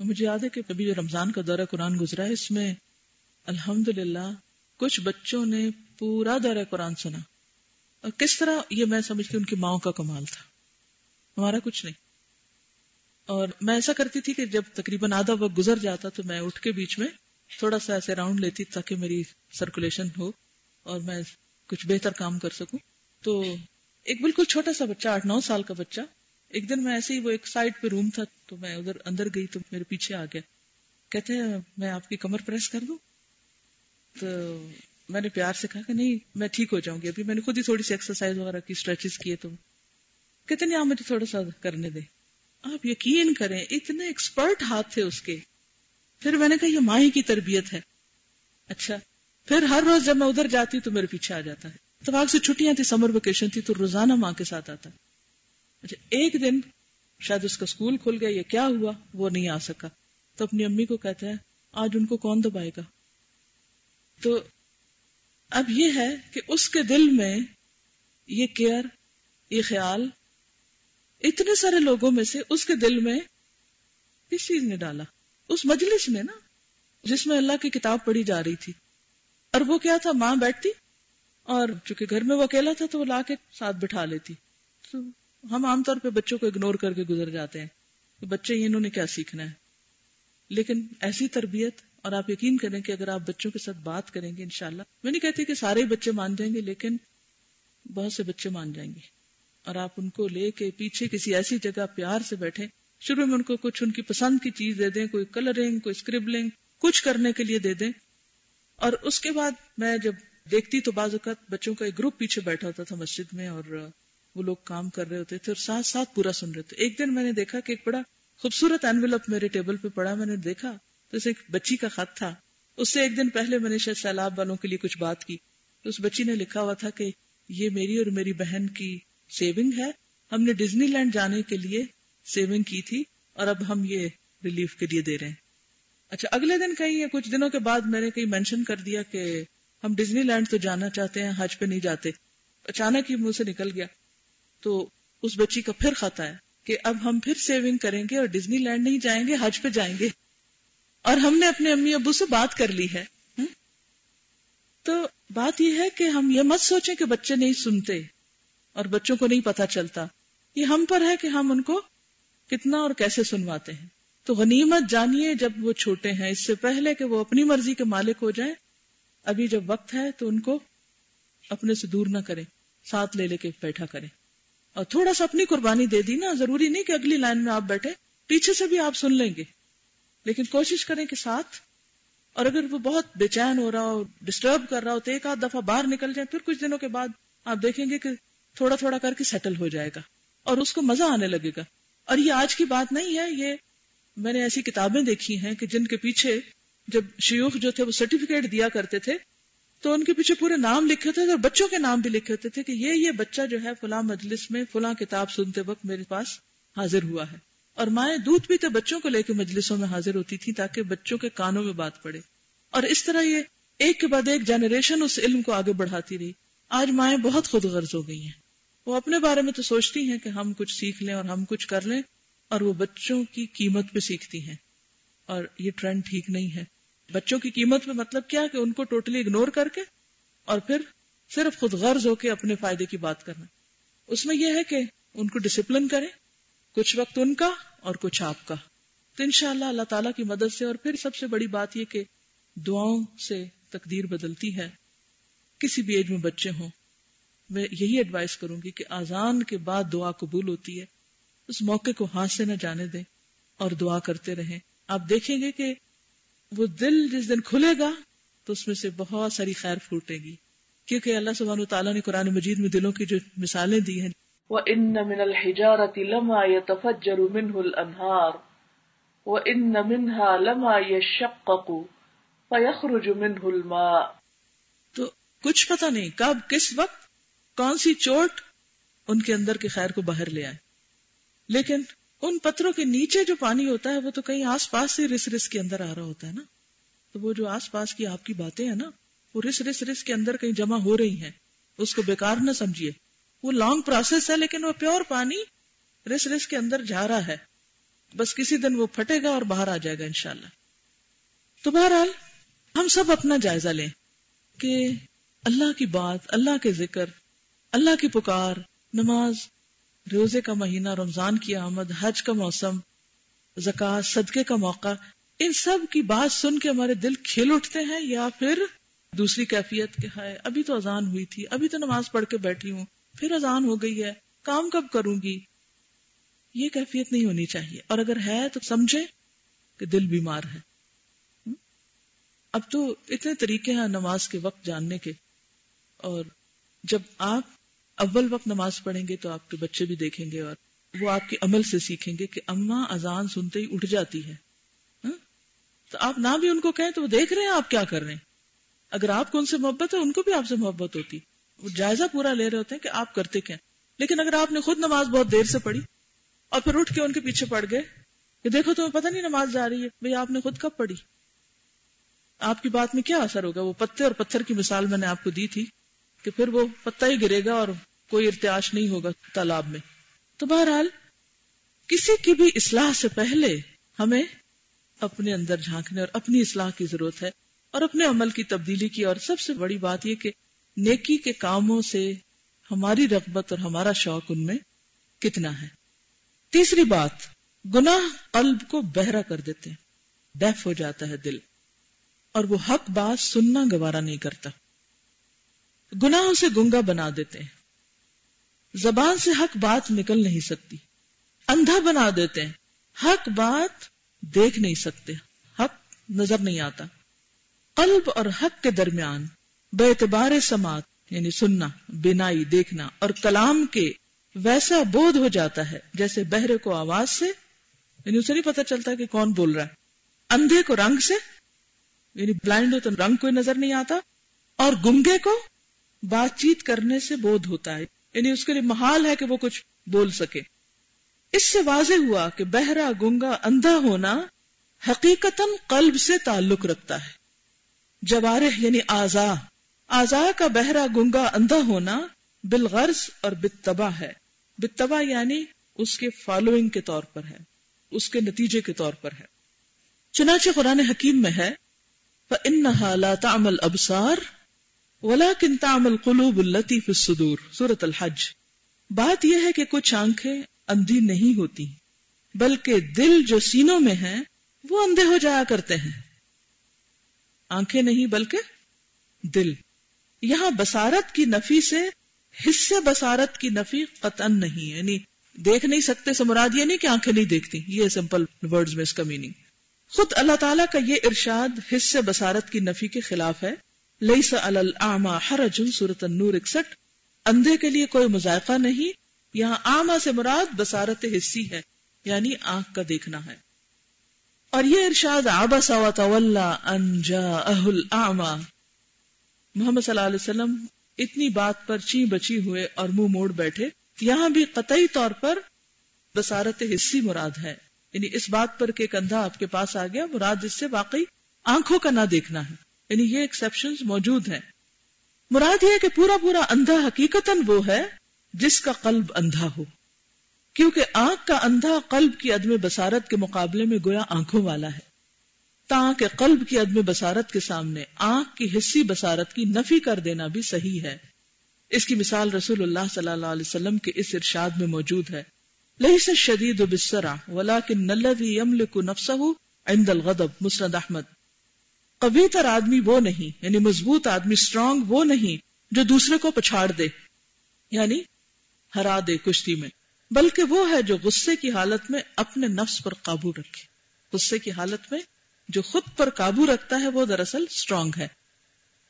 مجھے یاد ہے کہ کبھی جو رمضان کا دورہ قرآن گزرا ہے، اس میں الحمد کچھ بچوں نے پورا دورہ قرآن سنا۔ اور کس طرح یہ میں سمجھتی ان کی ماؤں کا کمال تھا۔ ہمارا کچھ نہیں۔ اور میں ایسا کرتی تھی کہ جب تقریباً آدھا وقت گزر جاتا تو میں اٹھ کے بیچ میں تھوڑا سا ایسے راؤنڈ لیتی تاکہ میری سرکولیشن ہو اور میں کچھ بہتر کام کر سکوں۔ تو ایک بالکل چھوٹا سا بچہ، آٹھ نو سال کا بچہ ایک دن میں ایسے ہی وہ ایک سائڈ پہ روم تھا تو میں ادھر اندر گئی تو میرے پیچھے آ گیا۔ کہتے ہیں، میں آپ کی کمر پریس کر دوں؟ تو میں نے پیار سے کہا کہ نہیں، میں ٹھیک ہو جاؤں گی۔ ابھی میں نے خود ہی تھوڑی سی ایکسرسائز وغیرہ کی اسٹریچز کیے تو۔ کہتے نہیں، آپ مجھے تھوڑا سا کرنے دیں۔ آپ یقین کریں، اتنے ایکسپرٹ ہاتھ تھے اس کے۔ پھر میں نے کہا، یہ ماہی کی تربیت ہے۔ اچھا پھر ہر روز جب میں ادھر جاتی تو میرے پیچھے آ جاتا ہے۔ تو آگ سے چھٹیاں تھی سمر ویکیشن تھی، تو روزانہ ماں کے ساتھ آتا اچھا اچھا، ایک دن شاید اس کا اسکول کھل گیا یا کیا ہوا، وہ نہیں آ سکا۔ تو اپنی امی کو کہتا ہے، آج ان کو کون دبائے گا؟ تو اب یہ ہے کہ اس کے دل میں یہ کیئر، یہ خیال اتنے سارے لوگوں میں سے اس کے دل میں کس چیز نے ڈالا؟ اس مجلس نے نا، جس میں اللہ کی کتاب پڑھی جا رہی تھی۔ اور وہ کیا تھا؟ ماں بیٹھتی اور چونکہ گھر میں وہ اکیلا تھا تو وہ لا کے ساتھ بٹھا لیتی۔ تو ہم عام طور پہ بچوں کو اگنور کر کے گزر جاتے ہیں کہ بچے انہوں نے کیا سیکھنا ہے۔ لیکن ایسی تربیت اور آپ یقین کریں کہ اگر آپ بچوں کے ساتھ بات کریں گے انشاءاللہ، میں نہیں کہتی کہ سارے بچے مان جائیں گے، لیکن بہت سے بچے مان جائیں گے۔ اور آپ ان کو لے کے پیچھے کسی ایسی جگہ پیار سے بیٹھے شروع میں ان کو کچھ ان کی پسند کی چیز دے دیں، کوئی کلرنگ کوئی اسکریبلنگ کچھ کرنے کے لیے دے دیں۔ اور اس کے بعد میں جب دیکھتی تو بعض اوقات بچوں کا ایک گروپ پیچھے بیٹھا ہوتا تھا مسجد میں اور وہ لوگ کام کر رہے ہوتے تھے اور ساتھ ساتھ پورا سن رہے تھے۔ ایک دن میں نے دیکھا کہ ایک بڑا خوبصورت اینویلپ میرے ٹیبل پہ پڑا، میں نے دیکھا تو ایک بچی کا خط تھا۔ اس سے ایک دن پہلے میں نے شاید سیلاب والوں کے لیے کچھ بات کی۔ تو اس بچی نے لکھا ہوا تھا کہ یہ میری اور میری بہن کی سیونگ ہے۔ ہم نے ڈزنی لینڈ جانے کے لیے سیونگ کی تھی اور اب ہم یہ ریلیف کے لیے دے رہے ہیں۔ اچھا اگلے دن کہیں یا کچھ دنوں کے بعد میں نے کہیں مینشن کر دیا کہ ہم ڈزنی لینڈ تو جانا چاہتے ہیں، حج پہ نہیں جاتے۔ اچانک ہی منہ سے نکل گیا۔ تو اس بچی کا پھر خط ہے کہ اب ہم پھر سیونگ کریں گے اور ڈزنی لینڈ نہیں جائیں گے، حج پہ جائیں گے۔ اور ہم نے اپنے امی ابو سے بات کر لی ہے۔ تو بات یہ ہے کہ ہم یہ مت سوچیں کہ بچے نہیں سنتے اور بچوں کو نہیں پتا چلتا۔ یہ ہم پر ہے کہ ہم ان کو کتنا اور کیسے سنواتے ہیں۔ تو غنیمت جانیے جب وہ چھوٹے ہیں، اس سے پہلے کہ وہ اپنی مرضی کے مالک ہو جائیں۔ ابھی جب وقت ہے تو ان کو اپنے سے دور نہ کریں، ساتھ لے لے کے بیٹھا کریں۔ اور تھوڑا سا اپنی قربانی دے دی نا، ضروری نہیں کہ اگلی لائن میں آپ بیٹھے، پیچھے سے بھی آپ سن لیں گے۔ لیکن کوشش کریں کہ ساتھ، اور اگر وہ بہت بے چین ہو رہا ہو ڈسٹرب کر رہا ہو، تو ایک آدھ دفعہ باہر نکل جائے پھر کچھ دنوں کے بعد آپ دیکھیں گے کہ تھوڑا تھوڑا کر کے سیٹل ہو جائے گا، اور اس کو مزہ آنے لگے گا۔ اور یہ آج کی بات نہیں ہے، یہ میں نے ایسی کتابیں دیکھی ہیں کہ جن کے پیچھے جب شیوخ جو تھے، وہ سرٹیفکیٹ دیا کرتے تھے تو ان کے پیچھے پورے نام لکھے تھے اور بچوں کے نام بھی لکھے ہوتے تھے کہ یہ یہ بچہ جو ہے فلاں مجلس میں، فلاں کتاب سنتے وقت میرے پاس حاضر ہوا ہے۔ اور مائیں دودھ پیتے بچوں کو لے کے مجلسوں میں حاضر ہوتی تھی تاکہ بچوں کے کانوں میں بات پڑے۔ اور اس طرح یہ ایک کے بعد ایک جنریشن اس علم کو آگے بڑھاتی رہی۔ آج مائیں بہت خود غرض ہو گئی ہیں۔ وہ اپنے بارے میں تو سوچتی ہیں کہ ہم کچھ سیکھ لیں اور ہم کچھ کر لیں اور وہ بچوں کی قیمت پہ سیکھتی ہیں۔ اور یہ ٹرینڈ ٹھیک نہیں ہے۔ بچوں کی قیمت پہ مطلب کیا کہ ان کو ٹوٹلی اگنور کر کے اور پھر صرف خود غرض ہو کے اپنے فائدے کی بات کرنا۔ اس میں یہ ہے کہ ان کو ڈسپلن کریں، کچھ وقت ان کا اور کچھ آپ کا۔ تو انشاءاللہ اللہ تعالیٰ کی مدد سے اور پھر سب سے بڑی بات یہ کہ دعاؤں سے تقدیر بدلتی ہے۔ کسی بھی ایج میں بچے ہوں، میں یہی ایڈوائز کروں گی کہ آزان کے بعد دعا قبول ہوتی ہے۔ اس موقع کو ہاتھ سے نہ جانے دیں اور دعا کرتے رہیں۔ آپ دیکھیں گے کہ وہ دل جس دن کھلے گا تو اس میں سے بہت ساری خیر پھوٹے گی۔ کیونکہ اللہ سبحانہ تعالیٰ نے قرآن مجید میں دلوں کی جو مثالیں دی ہیں۔ وَإِنَّ مِنَ الْحِجَارَةِ لَمَا يَتَفَجَّرُ مِنْهُ الْأَنْهَارُ وَإِنَّ مِنْهَا لَمَا يَشَّقَّقُ فَيَخْرُجُ مِنْهُ الْمَاءُ۔ تو کچھ پتہ نہیں کب کس وقت کون سی چوٹ ان کے اندر کے خیر کو باہر لے آئے۔ لیکن ان پتھروں کے نیچے جو پانی ہوتا ہے وہ تو کہیں آس پاس سے رس رس کے اندر آ رہا ہوتا ہے نا؟ تو وہ جو آس پاس کی آپ کی باتیں ہیں نا، وہ رس رس رس کے اندر کہیں جمع ہو رہی ہیں۔ اس کو بیکار نہ سمجھیے۔ وہ لانگ پروسیس ہے لیکن وہ پیور پانی رس رس کے اندر جا رہا ہے۔ بس کسی دن وہ پھٹے گا اور باہر آ جائے گا انشاءاللہ۔ تو بہرحال، ہم سب اپنا جائزہ لیں کہ اللہ کی بات، اللہ کے ذکر، اللہ کی پکار، نماز روزے کا مہینہ، رمضان کی آمد، حج کا موسم زکات صدقے کا موقع، ان سب کی بات سن کے ہمارے دل کھل اٹھتے ہیں یا پھر دوسری کیفیت کے ہے ابھی تو اذان ہوئی تھی، ابھی تو نماز پڑھ کے بیٹھی ہوں، پھر اذان ہو گئی ہے، کام کب کروں گی؟ یہ کیفیت نہیں ہونی چاہیے۔ اور اگر ہے تو سمجھے کہ دل بیمار ہے۔ اب تو اتنے طریقے ہیں نماز کے وقت جاننے کے۔ اور جب آپ اول وقت نماز پڑھیں گے تو آپ کے بچے بھی دیکھیں گے اور وہ آپ کے عمل سے سیکھیں گے کہ اما اذان سنتے ہی اٹھ جاتی ہے۔ ہاں؟ تو آپ نہ بھی ان کو کہیں تو وہ دیکھ رہے ہیں آپ کیا کر رہے ہیں۔ اگر آپ کو ان سے محبت ہے، ان کو بھی آپ سے محبت ہوتی۔ وہ جائزہ پورا لے رہے ہوتے ہیں کہ آپ کرتے کیا لیکن اگر آپ نے خود نماز بہت دیر سے پڑھی اور پھر اٹھ کے ان کے پیچھے پڑ گئے کہ دیکھو تمہیں پتہ نہیں نماز جا رہی ہے بھائی آپ نے خود کب پڑھی؟ آپ کی بات میں کیا اثر ہوگا؟ وہ پتے اور پتھر کی مثال میں نے آپ کو دی تھی۔ کہ پھر وہ پتا ہی گرے گا اور کوئی ارتیاش نہیں ہوگا تالاب میں۔ تو بہرحال، کسی کی بھی اصلاح سے پہلے ہمیں اپنے اندر جھانکنے اور اپنی اصلاح کی ضرورت ہے اور اپنے عمل کی تبدیلی کی۔ اور سب سے بڑی بات یہ کہ نیکی کے کاموں سے ہماری رغبت اور ہمارا شوق ان میں کتنا ہے۔ تیسری بات، گناہ قلب کو بہرا کر دیتے ہیں۔ ڈیف ہو جاتا ہے دل۔ اور وہ حق بات سننا گوارا نہیں کرتا۔ گناہوں سے گنگا بنا دیتے ہیں۔ زبان سے حق بات نکل نہیں سکتی۔ اندھا بنا دیتے ہیں۔ حق بات دیکھ نہیں سکتے۔ حق نظر نہیں آتا۔ قلب اور حق کے درمیان بے اعتبار سماعت یعنی سننا، بینائی، دیکھنا اور کلام کے ویسا بودھ ہو جاتا ہے جیسے بہرے کو آواز سے یعنی اسے نہیں پتا چلتا کہ کون بول رہا ہے۔ اندھے کو رنگ سے یعنی بلائنڈ ہو تو رنگ کوئی نظر نہیں آتا، اور گنگے کو بات چیت کرنے سے بودھ ہوتا ہے یعنی اس کے لیے محال ہے کہ وہ کچھ بول سکے۔ اس سے واضح ہوا کہ بہرا گنگا اندھا ہونا حقیقت قلب سے تعلق رکھتا ہے۔ جوارح یعنی آزا آزا کا بہرا گنگا اندھا ہونا بالغرض اور بتبا ہے۔ بتبا یعنی اس کے فالوئنگ کے طور پر ہے، اس کے نتیجے کے طور پر ہے۔ چنانچہ قرآن حکیم میں ہے، فَإِنَّهَا لَا تَعْمَ الْأَبْصَارِ وَلَكِنْ تَعْمَ الْقُلُوبُ الَّتِي فِي الصُّدُورِ، سورة الحج۔ بات یہ ہے کہ کچھ آنکھیں اندھی نہیں ہوتی، بلکہ دل جو سینوں میں ہیں، وہ اندھے ہو جایا کرتے ہیں۔ آنکھیں نہیں، بلکہ دل۔ یہاں بسارت کی نفی سے، حصے بسارت کی نفی قطن نہیں یعنی دیکھ نہیں سکتے سے مراد یہ نہیں کہ آنکھیں نہیں دیکھتی، یہ سمپل ورڈز میں اس کا میننگ خود اللہ تعالیٰ کا یہ ارشاد حصے بسارت کی نفی کے خلاف ہے۔ لئی سا حرج سورت النور اکسٹھ۔ اندھے کے لیے کوئی مذائقہ نہیں، یہاں آما سے مراد بسارت حصی ہے یعنی آنکھ کا دیکھنا ہے۔ اور یہ ارشاد آبا انجا اہل آما محمد صلی اللہ علیہ وسلم اتنی بات پر چی بچی ہوئے اور منہ موڑ بیٹھے۔ یہاں بھی قطعی طور پر بسارت حصی مراد ہے۔ یعنی اس بات پر کہ ایک اندھا آپ کے پاس آ گیا، مراد اس سے واقعی آنکھوں کا نہ دیکھنا ہے۔ یعنی یہ ایکسپشن موجود ہیں۔ مراد یہ کہ پورا پورا اندھا حقیقت وہ ہے جس کا قلب اندھا ہو۔ کیونکہ آنکھ کا اندھا قلب کی عدم بسارت کے مقابلے میں گویا آنکھوں والا ہے۔ تاکہ قلب کی عدم بسارت کے سامنے آنکھ کی حصی بسارت کی نفی کر دینا بھی صحیح ہے۔ اس کی مثال رسول اللہ صلی اللہ علیہ وسلم کے اس ارشاد میں موجود ہے۔ لہی سے شدید و بسرا ولا کن نلوی یم نفسہ عند الغضب، مسند احمد۔ قوی تر آدمی وہ نہیں یعنی مضبوط آدمی اسٹرانگ وہ نہیں جو دوسرے کو پچھاڑ دے یعنی ہرا دے کشتی میں۔ بلکہ وہ ہے جو غصے کی حالت میں اپنے نفس پر قابو رکھے۔ غصے کی حالت میں جو خود پر قابو رکھتا ہے وہ دراصل اسٹرانگ ہے۔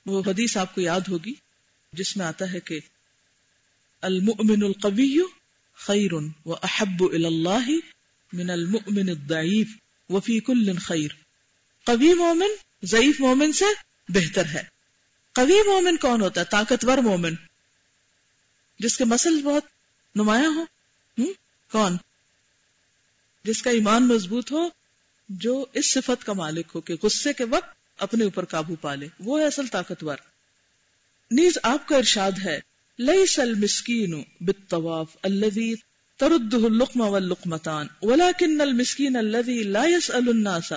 وہ حدیث آپ کو یاد ہوگی، جس میں آتا ہے کہ المؤمن القوی خیر و احب اللہ من المؤمن الضعیف وفی کل خیر۔ قوی مومن ضعیف مومن سے بہتر ہے۔ قوی مومن کون ہوتا ہے؟ طاقتور مومن۔ جس کے مسل بہت نمایاں ہو کون؟ جس کا ایمان مضبوط ہو، جو اس صفت کا مالک ہو کہ غصے کے وقت اپنے اوپر قابو پالے وہ ہے اصل طاقتور۔ نیز آپ کا ارشاد ہے لئی سل مسکین بتواف الذي ترده اللقمة واللقمتان ولكن المسكين الذي لا يسأل الناس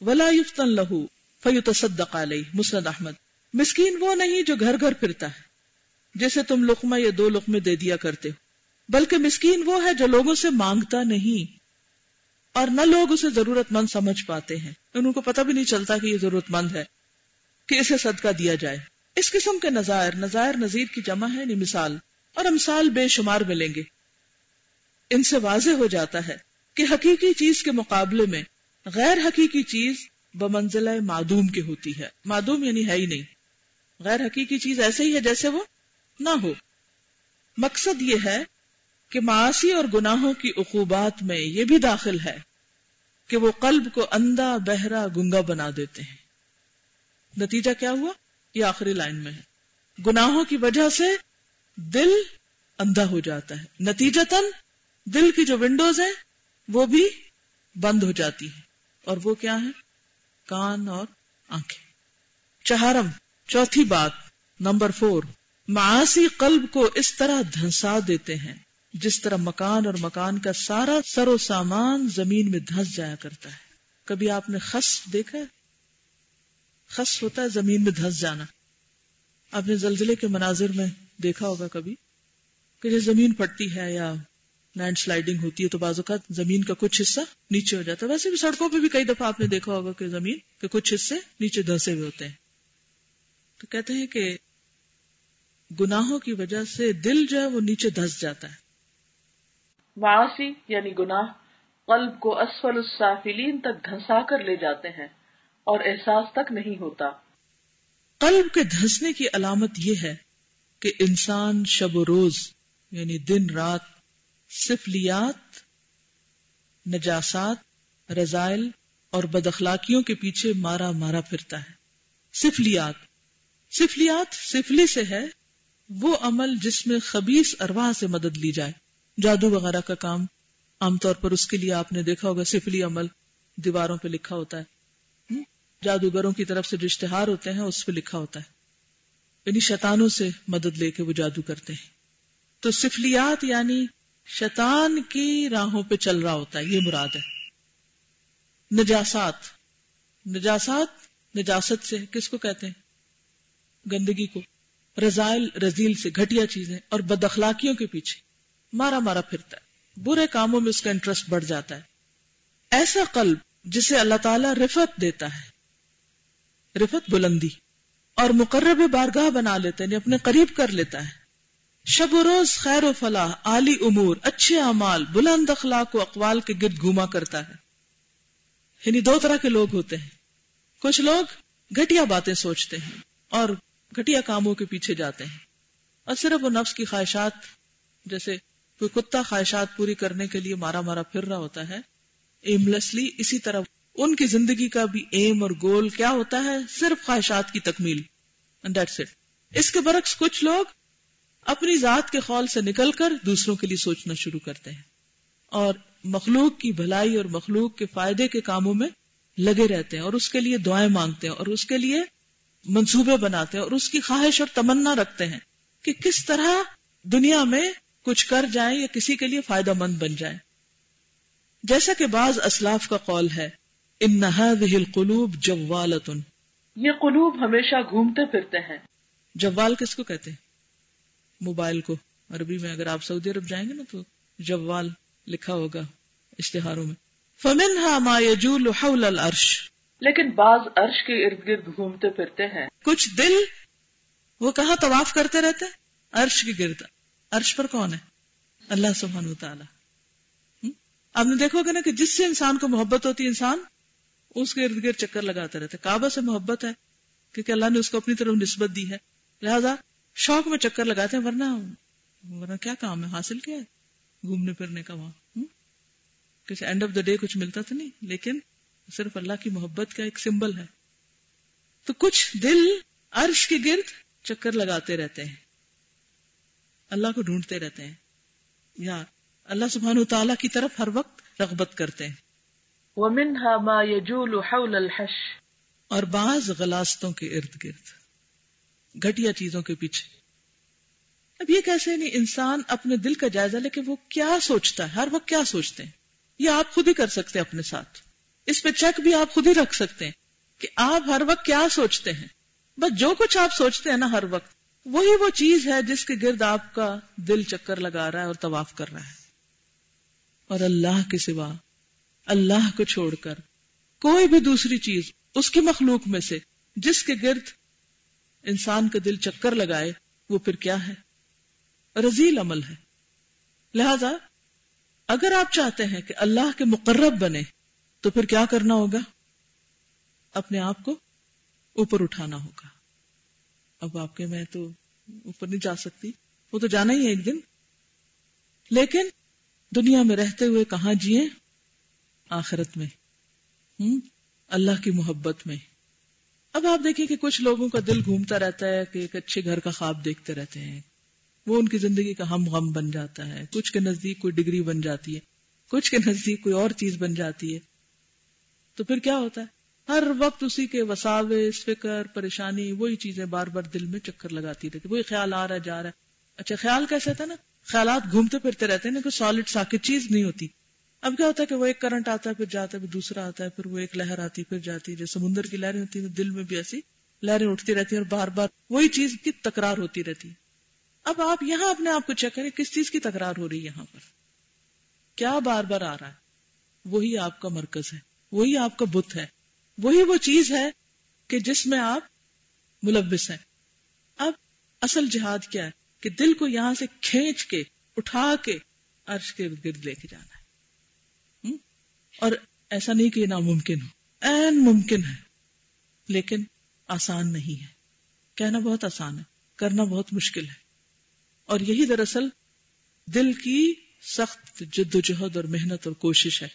ولا يفتن له فيتصدق عليه، مسند احمد مسکین وہ نہیں جو گھر گھر پھرتا ہے، جیسے تم لقمہ یا دو لقمے دے دیا کرتے ہو، بلکہ مسکین وہ ہے جو لوگوں سے مانگتا نہیں اور نہ لوگ اسے ضرورت مند سمجھ پاتے ہیں۔ ان کو پتہ بھی نہیں چلتا کہ یہ ضرورت مند ہے کہ اسے صدقہ دیا جائے۔ اس قسم کے نظائر نظائر نظیر کی جمع ہے یعنی مثال، اور امثال بے شمار ملیں گے۔ ان سے واضح ہو جاتا ہے کہ حقیقی چیز کے مقابلے میں غیر حقیقی چیز بمنزل معدوم کی ہوتی ہے۔ معدوم یعنی ہے ہی نہیں۔ غیر حقیقی چیز ایسے ہی ہے جیسے وہ نہ ہو۔ مقصد یہ ہے کہ معاشی اور گناہوں کی عقوبات میں یہ بھی داخل ہے کہ وہ قلب کو اندھا، بہرا، گنگا بنا دیتے ہیں۔ نتیجہ کیا ہوا؟ یہ آخری لائن میں ہے۔ گناہوں کی وجہ سے دل اندھا ہو جاتا ہے۔ نتیجتاً دل کی جو ونڈوز ہیں وہ بھی بند ہو جاتی ہیں۔ اور وہ کیا ہے کان اور آنکھیں۔ چہارم، چوتھی بات، نمبر فور معاشی قلب کو اس طرح دھنسا دیتے ہیں، جس طرح مکان اور مکان کا سارا سر و سامان زمین میں دھس جایا کرتا ہے۔ کبھی آپ نے خس دیکھا ہے؟ خس ہوتا ہے زمین میں دھس جانا۔ آپ نے زلزلے کے مناظر میں دیکھا ہوگا کبھی کہ جب زمین پھٹتی ہے یا لینڈ سلائڈنگ ہوتی ہے تو بعض اوقات زمین کا کچھ حصہ نیچے ہو جاتا ہے۔ ویسے بھی سڑکوں پہ بھی کئی دفعہ آپ نے دیکھا ہوگا کہ زمین کے کچھ حصے نیچے دھسے ہوئے ہوتے ہیں۔ تو کہتے ہیں کہ گناہوں کی وجہ سے دل جو ہے وہ نیچے دھس جاتا ہے۔ معاشی یعنی گناہ قلب کو اسفل السافلین تک دھسا کر لے جاتے ہیں اور احساس تک نہیں ہوتا۔ قلب کے دھسنے کی علامت یہ ہے کہ انسان شب و روز یعنی دن رات سفلیات نجاسات، رضائل اور بد اخلاقیوں کے پیچھے مارا مارا پھرتا ہے۔ سفلیات سفلیات سفلی سے ہے، وہ عمل جس میں خبیص ارواح سے مدد لی جائے۔ جادو وغیرہ کا کام عام طور پر اس کے لیے آپ نے دیکھا ہوگا، سفلی عمل دیواروں پہ لکھا ہوتا ہے۔ جادوگروں کی طرف سے جو اشتہار ہوتے ہیں، اس پہ لکھا ہوتا ہے۔ یعنی شیطانوں سے مدد لے کے وہ جادو کرتے ہیں۔ تو سفلیات یعنی شیطان کی راہوں پہ چل رہا ہوتا ہے، یہ مراد ہے۔ نجاسات۔ نجاسات، نجاست سے کس کو کہتے ہیں؟ گندگی کو۔ رزائل رزیل سے، گھٹیا چیزیں اور بد اخلاقیوں کے پیچھے۔ مارا مارا پھرتا ہے۔ برے کاموں میں اس کا انٹرسٹ بڑھ جاتا ہے۔ ایسا قلب جسے اللہ تعالی رفت دیتا ہے۔ رفت بلندی۔ اور مقرب بارگاہ بنا لیتے ہیں یعنی اپنے قریب کر لیتا ہے۔ شب و روز خیر و فلاح، عالی امور، اچھے اعمال، بلند اخلاق و اقوال کے گرد گھوما کرتا ہے۔ یعنی دو طرح کے لوگ ہوتے ہیں۔ کچھ لوگ گھٹیا باتیں سوچتے ہیں اور گھٹیا کاموں کے پیچھے جاتے ہیں۔ اور صرف وہ نفس کی خواہشات، جیسے کوئی کتا خواہشات پوری کرنے کے لیے مارا مارا پھر رہا ہوتا ہے ایملیسلی اسی طرح ان کی زندگی کا بھی ایم اور گول کیا ہوتا ہے؟ صرف خواہشات کی تکمیل۔ اس کے برعکس کچھ لوگ اپنی ذات کے خول سے نکل کر دوسروں کے لیے سوچنا شروع کرتے ہیں اور مخلوق کی بھلائی اور مخلوق کے فائدے کے کاموں میں لگے رہتے ہیں اور اس کے لیے دعائیں مانگتے ہیں اور اس کے لیے منصوبے بناتے ہیں اور اس کی خواہش اور تمنا رکھتے ہیں کہ کس طرح دنیا میں کچھ کر جائیں یا کسی کے لیے فائدہ مند بن جائیں۔ جیسا کہ بعض اسلاف کا قول ہے ان القلوب جوالتن. یہ قلوب ہمیشہ گھومتے پھرتے ہیں۔ جوال کس کو کہتے ہیں؟ موبائل کو۔ عربی میں اگر آپ سعودی عرب جائیں گے نا تو جوال لکھا ہوگا اشتہاروں میں۔ فمن ما يجول حول العرش۔ لیکن بعض عرش کے ارد گرد گھومتے پھرتے ہیں۔ کچھ دل وہ کہاں طواف کرتے رہتے؟ عرش کے گرد۔ عرش پر کون ہے؟ اللہ سبحان و تعالی آپ نے دیکھو گے نا کہ جس سے انسان کو محبت ہوتی ہے انسان اس کے ارد گرد چکر لگاتے رہتے۔ کعبہ سے محبت ہے کیونکہ اللہ نے اس کو اپنی طرف نسبت دی ہے۔ لہذا شوق میں چکر لگاتے ہیں ورنہ ورنہ کیا کام ہے؟ حاصل کیا ہے؟ گھومنے پھرنے کا وہاں کسی اینڈ آف دا ڈے کچھ ملتا تو نہیں لیکن صرف اللہ کی محبت کا ایک سمبل ہے۔ تو کچھ دل عرش کے گرد چکر لگاتے رہتے ہیں۔ اللہ کو ڈھونڈتے رہتے ہیں۔ یا اللہ سبحان تعالیٰ کی طرف ہر وقت رغبت کرتے ہیں۔ وَمِنْهَا مَا يَجُولُ حَوْلَ الْحَشْ اور بعض غلاستوں کے ارد گرد۔ گھٹیا چیزوں کے پیچھے۔ اب یہ کیسے نہیں، انسان اپنے دل کا جائزہ لے کہ وہ کیا سوچتا ہے؟ ہر وقت کیا سوچتے ہیں؟ یہ آپ خود ہی کر سکتے ہیں اپنے ساتھ۔ اس پہ چیک بھی آپ خود ہی رکھ سکتے ہیں کہ آپ ہر وقت کیا سوچتے ہیں۔ بس جو کچھ آپ سوچتے ہیں نا ہر وقت، وہی وہ چیز ہے جس کے گرد آپ کا دل چکر لگا رہا ہے اور طواف کر رہا ہے۔ اور اللہ کے سوا، اللہ کو چھوڑ کر کوئی بھی دوسری چیز اس کی مخلوق میں سے جس کے گرد انسان کا دل چکر لگائے، وہ پھر کیا ہے؟ رزیل عمل ہے۔ لہذا، اگر آپ چاہتے ہیں کہ اللہ کے مقرب بنے، تو پھر کیا کرنا ہوگا؟ اپنے آپ کو اوپر اٹھانا ہوگا۔ اب آپ کے میں تو اوپر نہیں جا سکتی، وہ تو جانا ہی ہے ایک دن۔ لیکن، دنیا میں رہتے ہوئے کہاں جیے آخرت میں۔ ہوں اللہ کی محبت میں۔ اب آپ دیکھیں کہ کچھ لوگوں کا دل گھومتا رہتا ہے کہ ایک اچھے گھر کا خواب دیکھتے رہتے ہیں۔ وہ ان کی زندگی کا ہم غم بن جاتا ہے۔ کچھ کے نزدیک کوئی ڈگری بن جاتی ہے۔ کچھ کے نزدیک کوئی اور چیز بن جاتی ہے۔ تو پھر کیا ہوتا ہے؟ ہر وقت اسی کے وساوے فکر، پریشانی، وہی چیزیں بار بار دل میں چکر لگاتی رہتی وہی خیال آ رہا جا رہا ہے۔ اچھا خیال کیسے تھا نا؟ خیالات گھومتے پھرتے رہتے ہیں نا کوئی سالڈ ساکت چیز نہیں ہوتی۔ اب کیا ہوتا ہے کہ وہ ایک کرنٹ آتا ہے، پھر جاتا ہے، پھر دوسرا آتا ہے، پھر وہ ایک لہر آتی پھر جاتی ہے جو سمندر کی لہریں ہوتی ہیں دل میں بھی ایسی لہریں اٹھتی رہتی ہیں اور بار بار وہی چیز کی تکرار ہوتی رہتی ہے۔ اب آپ یہاں اپنے آپ کو چیک کریں، کس چیز کی تکرار ہو رہی ہے یہاں پر؟ کیا بار بار آ رہا ہے؟ وہی آپ کا مرکز ہے، وہی آپ کا بت ہے، وہی وہ چیز ہے کہ جس میں آپ ملبس ہیں۔ اب اصل جہاد کیا ہے؟ کہ دل کو یہاں سے کھینچ کے، اٹھا کے عرش کے گرد لے کے جانا۔ اور ایسا نہیں کہ یہ ناممکن ہو۔ این ممکن ہے، لیکن آسان نہیں ہے۔ کہنا بہت آسان ہے، کرنا بہت مشکل ہے۔ اور یہی دراصل دل کی سخت جد و جہد اور محنت اور کوشش ہے۔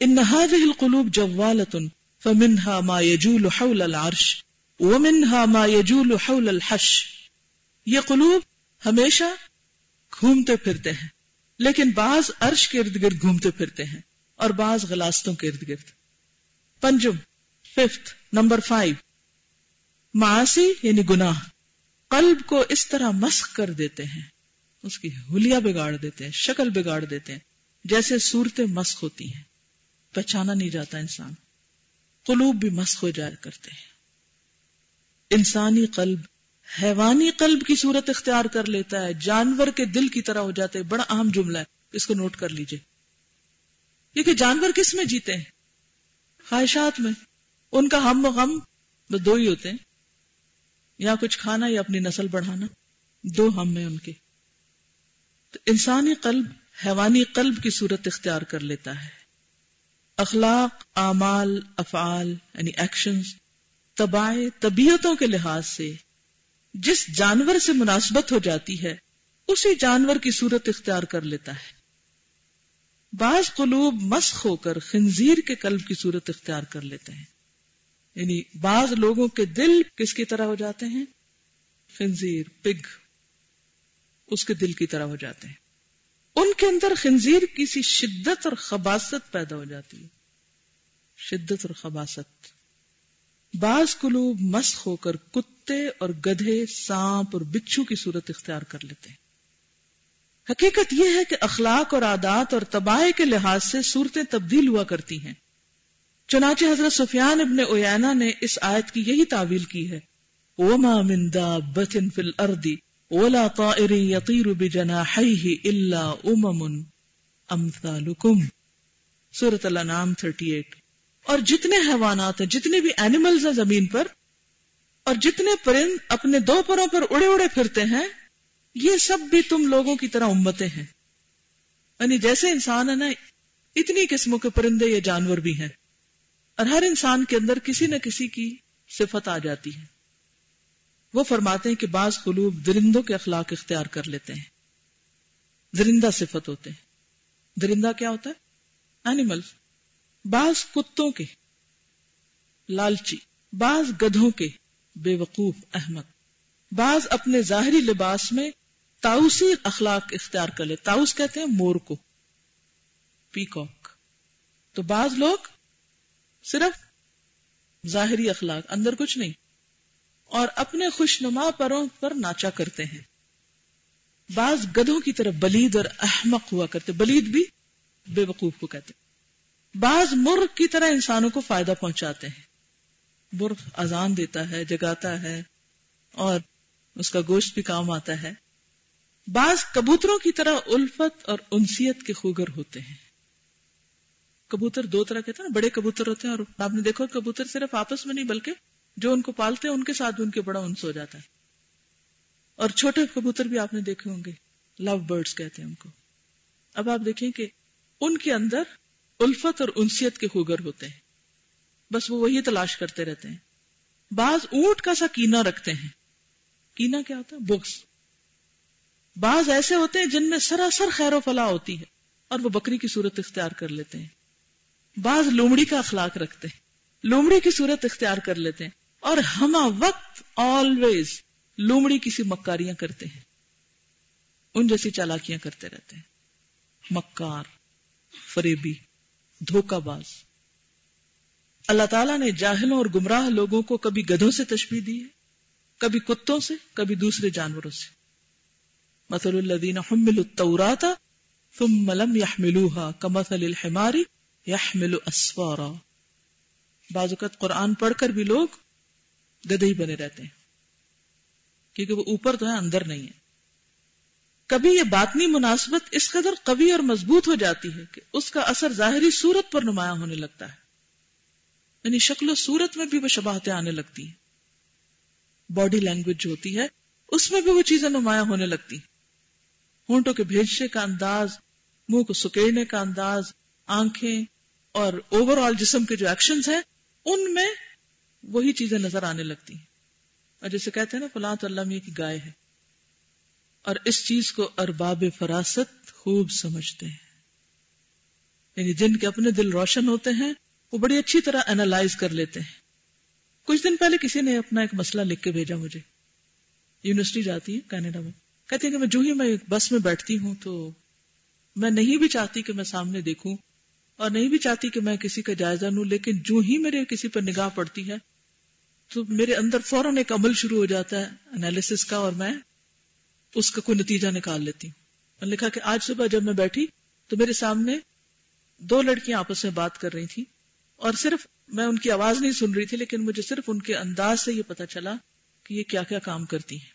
ان هذه القلوب جوالة فمنها ما يجول حول العرش، ومنها ما يجول حول الحش۔ یہ قلوب ہمیشہ گھومتے پھرتے ہیں، لیکن بعض عرش کے ارد گرد گھومتے پھرتے ہیں۔ اور بعض غلاستوں کے ارد گرد۔ پنجم، ففتھ، نمبر فائیو۔ معاشی یعنی گناہ۔ قلب کو اس طرح مسخ کر دیتے ہیں۔ اس کی ہولیا بگاڑ دیتے ہیں، شکل بگاڑ دیتے ہیں، جیسے صورتیں مسخ ہوتی ہیں۔ پہچانا نہیں جاتا انسان۔ قلوب بھی مسخ ہو جایا کرتے ہیں۔ انسانی قلب حیوانی قلب کی صورت اختیار کر لیتا ہے۔ جانور کے دل کی طرح ہو جاتے ہیں۔ بڑا اہم جملہ ہے۔ اس کو نوٹ کر لیجیے۔ کیونکہ جانور کس میں جیتے ہیں؟ خواہشات میں۔ ان کا ہم و غم دو ہی ہوتے ہیں۔ یا کچھ کھانا یا اپنی نسل بڑھانا، دو ہم میں ان کے۔ تو انسانی قلب حیوانی قلب کی صورت اختیار کر لیتا ہے۔ اخلاق، اعمال، افعال یعنی ایکشنز تباہ طبیعتوں کے لحاظ سے جس جانور سے مناسبت ہو جاتی ہے، اسی جانور کی صورت اختیار کر لیتا ہے۔ بعض قلوب مسخ ہو کر خنزیر کے قلب کی صورت اختیار کر لیتے ہیں۔ یعنی بعض لوگوں کے دل کس کی طرح ہو جاتے ہیں؟ خنزیر، پگ اس کے دل کی طرح ہو جاتے ہیں۔ ان کے اندر خنزیر کسی شدت اور خباست پیدا ہو جاتی ہے۔ شدت اور خباست بعض قلوب مسخ ہو کر کتے اور گدھے، سانپ اور بچھو کی صورت اختیار کر لیتے ہیں۔ حقیقت یہ ہے کہ اخلاق اور عادات اور تباہ کے لحاظ سے صورتیں تبدیل ہوا کرتی ہیں۔ چنانچہ حضرت سفیان ابن اویانا نے اس آیت کی یہی تعویل کی ہے۔ وما من دابت فی الارض ولا طائر یطیر بجناحیہ الا امم امثالکم سورة الانعام 38 اور جتنے حیوانات ہیں جتنے بھی اینیملز ہیں زمین پر، اور جتنے پرند اپنے دو پروں پر اڑے اڑے پھرتے ہیں یہ سب بھی تم لوگوں کی طرح امتیں ہیں۔ یعنی جیسے انسان ہے نا، اتنی قسموں کے پرندے یا جانور بھی ہیں۔ اور ہر انسان کے اندر کسی نہ کسی کی صفت آ جاتی ہے۔ وہ فرماتے ہیں کہ بعض قلوب درندوں کے اخلاق اختیار کر لیتے ہیں۔ درندہ صفت ہوتے ہیں۔ درندہ کیا ہوتا ہے؟ اینیمل بعض کتوں کے لالچی، بعض گدھوں کے بے وقوف احمد۔ بعض اپنے ظاہری لباس میں تاؤسی اخلاق اختیار کر لے۔ تاؤس کہتے ہیں مور کو۔ پیکاک۔ تو بعض لوگ صرف ظاہری اخلاق، اندر کچھ نہیں، اور اپنے خوش نما پروں پر ناچا کرتے ہیں۔ بعض گدھوں کی طرح بلید اور احمق ہوا کرتے بلید بھی بے وقوف کو کہتے بعض مرغ کی طرح انسانوں کو فائدہ پہنچاتے ہیں۔ مرغ اذان دیتا ہے، جگاتا ہے اور اس کا گوشت بھی کام آتا ہے۔ بعض کبوتروں کی طرح الفت اور انسیت کے خوگر ہوتے ہیں۔ کبوتر دو طرح کے تھے نا، بڑے کبوتر ہوتے ہیں اور آپ نے دیکھو کبوتر صرف آپس میں نہیں بلکہ جو ان کو پالتے ہیں، ان کے ساتھ بھی ان کے بڑا انس ہو جاتا ہے۔ اور چھوٹے کبوتر بھی آپ نے دیکھے ہوں گے لو برڈز کہتے ہیں ان کو۔ اب آپ دیکھیں کہ ان کے اندر الفت اور انسیت کے خوگر ہوتے ہیں۔ بس وہ وہی تلاش کرتے رہتے ہیں۔ بعض اونٹ کا سا کینا رکھتے ہیں۔ کینا کیا ہوتا ہے؟ بکس۔ بعض ایسے ہوتے ہیں جن میں سراسر خیر و فلاح ہوتی ہے اور وہ بکری کی صورت اختیار کر لیتے ہیں۔ بعض لومڑی کا اخلاق رکھتے ہیں۔ لومڑی کی صورت اختیار کر لیتے ہیں اور ہما وقت آلویز لومڑی کسی مکاریاں کرتے ہیں۔ ان جیسی چالاکیاں کرتے رہتے ہیں۔ مکار، فریبی، دھوکہ باز۔ اللہ تعالیٰ نے جاہلوں اور گمراہ لوگوں کو کبھی گدھوں سے تشبیح دی ہے، کبھی کتوں سے، کبھی دوسرے جانوروں سے۔ مثل الذین حملوا التوراۃ ثم لم يحملوها كمثل الحمار يحمل اسفارا بعض اوقات قرآن پڑھ کر بھی لوگ گدے ہی بنے رہتے ہیں۔ کیونکہ وہ اوپر تو ہے، اندر نہیں ہے۔ کبھی یہ باطنی مناسبت اس قدر قوی اور مضبوط ہو جاتی ہے کہ اس کا اثر ظاہری صورت پر نمایاں ہونے لگتا ہے۔ یعنی شکل و صورت میں بھی وہ شباہتیں آنے لگتی ہیں۔ باڈی لینگویج جو ہوتی ہے، اس میں بھی وہ چیزیں نمایاں ہونے لگتی ہونٹوں کے بھیجنے کا انداز، منہ کو سکیڑنے کا انداز، آنکھیں اور اوور آل جسم کے جو ایکشنز ہیں، ان میں وہی چیزیں نظر آنے لگتی ہیں۔ اور جیسے کہتے ہیں نا، فلاں تو اللہ کی گائے ہے۔ اور اس چیز کو ارباب فراست خوب سمجھتے ہیں۔ یعنی جن کے اپنے دل روشن ہوتے ہیں، وہ بڑی اچھی طرح اینالائز کر لیتے ہیں۔ کچھ دن پہلے کسی نے اپنا ایک مسئلہ لکھ کے بھیجا مجھے۔ یونیورسٹی جاتی ہے کینیڈا میں۔ کہتے ہیں کہ میں جو ہی میں بس میں بیٹھتی ہوں تو میں نہیں بھی چاہتی کہ میں سامنے دیکھوں اور نہیں بھی چاہتی کہ میں کسی کا جائزہ لوں، لیکن جو ہی میرے کسی پر نگاہ پڑتی ہے تو میرے اندر فوراً ایک عمل شروع ہو جاتا ہے انالیس کا اور میں اس کا کوئی نتیجہ نکال لیتی ہوں۔ لکھا کہ آج صبح جب میں بیٹھی تو میرے سامنے دو لڑکیاں آپس میں بات کر رہی تھی اور صرف میں ان کی آواز نہیں سن رہی تھی، لیکن مجھے صرف ان کے انداز سے یہ پتا چلا کہ یہ کیا کیا کام کرتی ہیں۔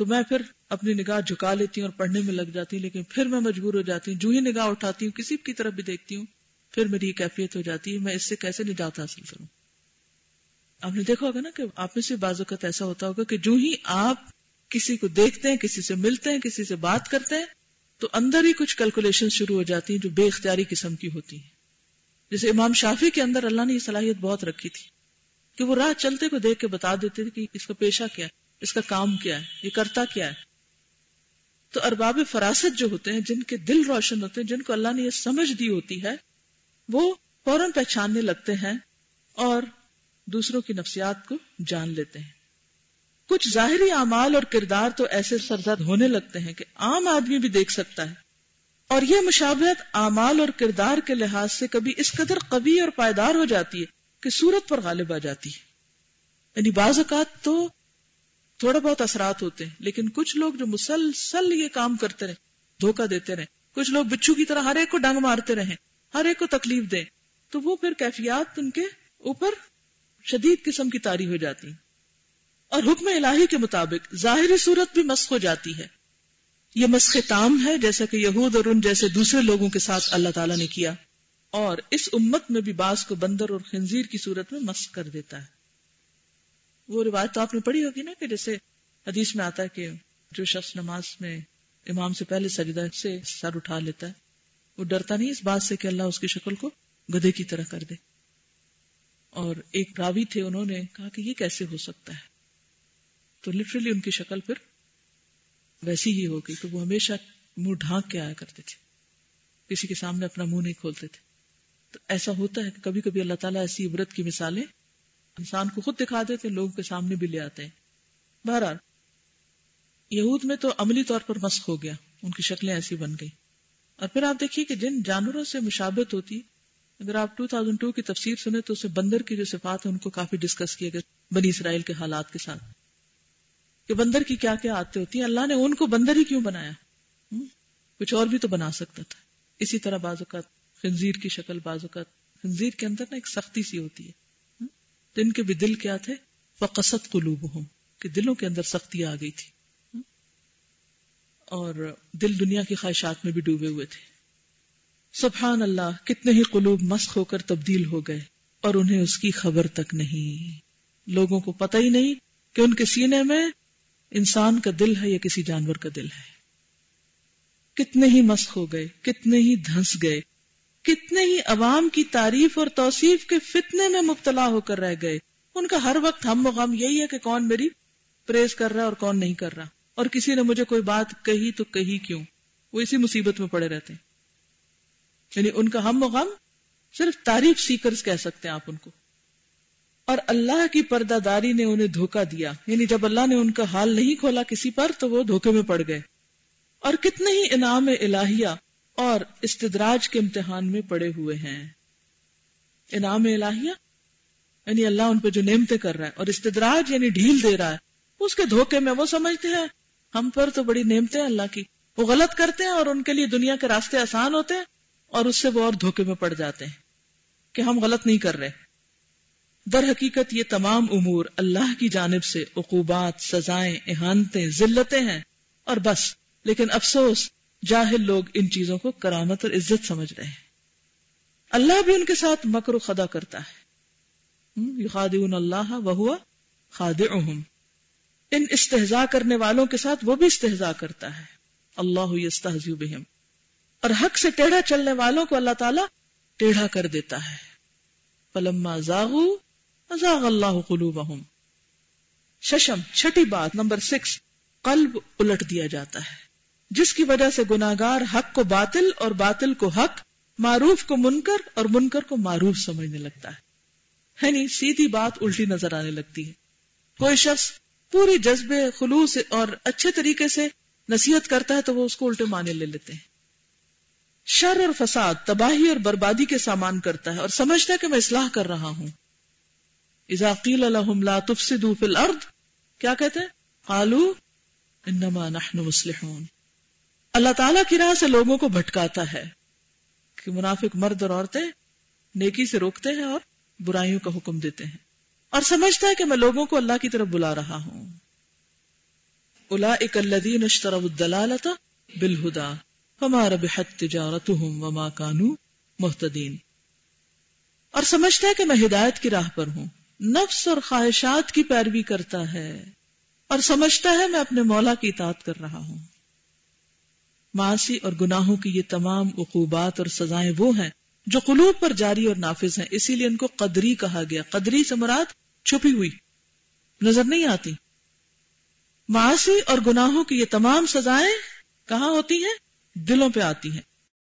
تو میں پھر اپنی نگاہ جھکا لیتی ہوں اور پڑھنے میں لگ جاتی ہوں، لیکن پھر میں مجبور ہو جاتی ہوں، جو ہی نگاہ اٹھاتی ہوں، کسی کی طرف بھی دیکھتی ہوں، پھر میری یہ کیفیت ہو جاتی ہے، میں اس سے کیسے نجات حاصل کروں؟ آپ نے دیکھا ہوگا نا کہ آپ میں سے بعض اوقات ایسا ہوتا ہوگا کہ جو ہی آپ کسی کو دیکھتے ہیں، کسی سے ملتے ہیں، کسی سے بات کرتے ہیں، تو اندر ہی کچھ کیلکولیشن شروع ہو جاتی ہیں جو بے اختیاری قسم کی ہوتی ہیں۔ جیسے امام شافی کے اندر اللہ نے یہ صلاحیت بہت رکھی تھی کہ وہ راہ چلتے کو دیکھ کے بتا دیتے تھے کہ اس کا پیشہ کیا ہے۔ اس کا کام کیا ہے؟ یہ کرتا کیا ہے؟ تو ارباب فراست جو ہوتے ہیں، جن کے دل روشن ہوتے ہیں، جن کو اللہ نے یہ سمجھ دی ہوتی ہے، وہ فوراً پہچاننے لگتے ہیں اور دوسروں کی نفسیات کو جان لیتے ہیں۔ کچھ ظاہری اعمال اور کردار تو ایسے سرزد ہونے لگتے ہیں کہ عام آدمی بھی دیکھ سکتا ہے۔ اور یہ مشابہت اعمال اور کردار کے لحاظ سے کبھی اس قدر قوی اور پائیدار ہو جاتی ہے کہ صورت پر غالب آ جاتی ہے۔ یعنی بعض اوقات تو تھوڑا بہت اثرات ہوتے ہیں، لیکن کچھ لوگ جو مسلسل یہ کام کرتے رہے، دھوکہ دیتے رہے، کچھ لوگ بچھو کی طرح ہر ایک کو ڈنگ مارتے رہے، ہر ایک کو تکلیف دیں تو وہ پھر کیفیات ان کے اوپر شدید قسم کی تاری ہو جاتی اور حکم الہی کے مطابق ظاہری صورت بھی مسخ ہو جاتی ہے۔ یہ مسخ تام ہے جیسا کہ یہود اور ان جیسے دوسرے لوگوں کے ساتھ اللہ تعالیٰ نے کیا، اور اس امت میں بھی باس کو بندر اور خنزیر کی صورت میں مسخ کر دیتا ہے۔ وہ روایت تو آپ نے پڑھی ہوگی نا کہ جیسے حدیث میں آتا ہے کہ جو شخص نماز میں امام سے پہلے سجدہ سے سر اٹھا لیتا ہے، وہ ڈرتا نہیں اس بات سے کہ اللہ اس کی شکل کو گدے کی طرح کر دے۔ اور ایک راوی تھے، انہوں نے کہا کہ یہ کیسے ہو سکتا ہے؟ تو لٹرلی ان کی شکل پھر ویسی ہی ہو گئی تو وہ ہمیشہ منہ ڈھانک کے آیا کرتے تھے۔ کسی کے سامنے اپنا منہ نہیں کھولتے تھے۔ تو ایسا ہوتا ہے کہ کبھی کبھی اللہ تعالیٰ ایسی عبرت کی مثالیں انسان کو خود دکھا دیتے ہیں لوگوں کے سامنے بھی لے آتے۔ ہیں بہرحال، یہود میں تو عملی طور پر مسخ ہو گیا۔ ان کی شکلیں ایسی بن گئی اور پھر آپ دیکھیے کہ جن جانوروں سے مشابت ہوتی، اگر آپ 2002 کی تفسیر سنیں تو اسے بندر کی جو صفات ہیں، ان کو کافی ڈسکس کیے گئے بنی اسرائیل کے حالات کے ساتھ۔ کہ بندر کی کیا کیا آتے ہوتی ہیں؟ اللہ نے ان کو بندر ہی کیوں بنایا؟ کچھ اور بھی تو بنا سکتا تھا۔ اسی طرح بعض اوقات خنزیر کی شکل، بعض اوقات خنزیر کے اندر نا ایک سختی سی ہوتی ہے۔ جن کے بھی دل کیا تھے؟ فقصت قلوب ہوں کہ دلوں کے اندر سختی آ گئی تھی۔ اور دل دنیا کی خواہشات میں بھی ڈوبے ہوئے تھے۔ سبحان اللہ، کتنے ہی قلوب مسخ ہو کر تبدیل ہو گئے اور انہیں اس کی خبر تک نہیں۔ لوگوں کو پتہ ہی نہیں کہ ان کے سینے میں انسان کا دل ہے یا کسی جانور کا دل ہے۔ کتنے ہی مسخ ہو گئے، کتنے ہی دھنس گئے کتنے ہی عوام کی تعریف اور توصیف کے فتنے میں مبتلا ہو کر رہ گئے۔ ان کا ہر وقت ہم غم یہی ہے کہ کون میری پریز کر رہا ہے اور کون نہیں کر رہا۔ اور کسی نے مجھے کوئی بات کہی تو کہی کیوں؟ وہ اسی مصیبت میں پڑے رہتے ہیں۔ یعنی ان کا ہم و غم صرف تعریف سیکرز کہہ سکتے ہیں آپ ان کو۔ اور اللہ کی پردہ داری نے انہیں دھوکا دیا۔ یعنی جب اللہ نے ان کا حال نہیں کھولا کسی پر تو وہ دھوکے میں پڑ گئے۔ اور کتنے ہی انعام الہیہ اور استدراج کے امتحان میں پڑے ہوئے ہیں۔ انعام الہیہ یعنی اللہ ان پہ جو نعمتیں کر رہا ہے، اور استدراج یعنی ڈھیل دے رہا ہے۔ اس کے دھوکے میں وہ سمجھتے ہیں، ہم پر تو بڑی نعمتیں اللہ کی۔ وہ غلط کرتے ہیں اور ان کے لیے دنیا کے راستے آسان ہوتے ہیں، اور اس سے وہ اور دھوکے میں پڑ جاتے ہیں کہ ہم غلط نہیں کر رہے۔ در حقیقت یہ تمام امور اللہ کی جانب سے عقوبات، سزائیں، احانتیں، ذلتیں ہیں، اور بس۔ لیکن افسوس جاہل لوگ ان چیزوں کو کرامت اور عزت سمجھ رہے ہیں۔ اللہ بھی ان کے ساتھ مکر و خدا کرتا ہے۔ اللہ وہ خاد ان استحضا کرنے والوں کے ساتھ وہ بھی استحضا کرتا ہے۔ اللہ بہم۔ اور حق سے ٹیڑھا چلنے والوں کو اللہ تعالیٰ ٹیڑھا کر دیتا ہے۔ پلما زاغو ازاغ اللہ قلوبہم۔ ششم، چھٹی بات نمبر سکس، قلب الٹ دیا جاتا ہے۔ جس کی وجہ سے گناگار حق کو باطل اور باطل کو حق، معروف کو منکر اور منکر کو معروف سمجھنے لگتا ہے۔ یعنی سیدھی بات الٹی نظر آنے لگتی ہے۔ کوئی شخص پوری جذبے، خلوص اور اچھے طریقے سے نصیحت کرتا ہے تو وہ اس کو الٹے مانے لے لیتے ہیں۔ شر اور فساد، تباہی اور بربادی کے سامان کرتا ہے اور سمجھتا ہے کہ میں اصلاح کر رہا ہوں۔ اذا قیل لهم لا تفسدوا في الارض، کیا کہتے ہیں؟ قالوا انما نحن مصلحون۔ اللہ تعالیٰ کی راہ سے لوگوں کو بھٹکاتا ہے کہ منافق مرد اور عورتیں نیکی سے روکتے ہیں اور برائیوں کا حکم دیتے ہیں۔ اور سمجھتا ہے کہ میں لوگوں کو اللہ کی طرف بلا رہا ہوں۔ اولئک الذین اشتروا الدلالۃ بالهدى فما ربحت تجارتهم وما كانوا مهتدين اور سمجھتا ہے کہ میں ہدایت کی راہ پر ہوں۔ نفس اور خواہشات کی پیروی کرتا ہے۔ اور سمجھتا ہے میں اپنے مولا کی اطاعت کر رہا ہوں۔ معاشی اور گناہوں کی یہ تمام عقوبات اور سزائیں وہ ہیں جو قلوب پر جاری اور نافذ ہیں۔ اسی لیے ان کو قدری کہا گیا۔ قدری سے مراد چھپی ہوئی۔ نظر نہیں آتی۔ معاشی اور گناہوں کی یہ تمام سزائیں کہاں ہوتی ہیں؟ دلوں پہ آتی ہیں۔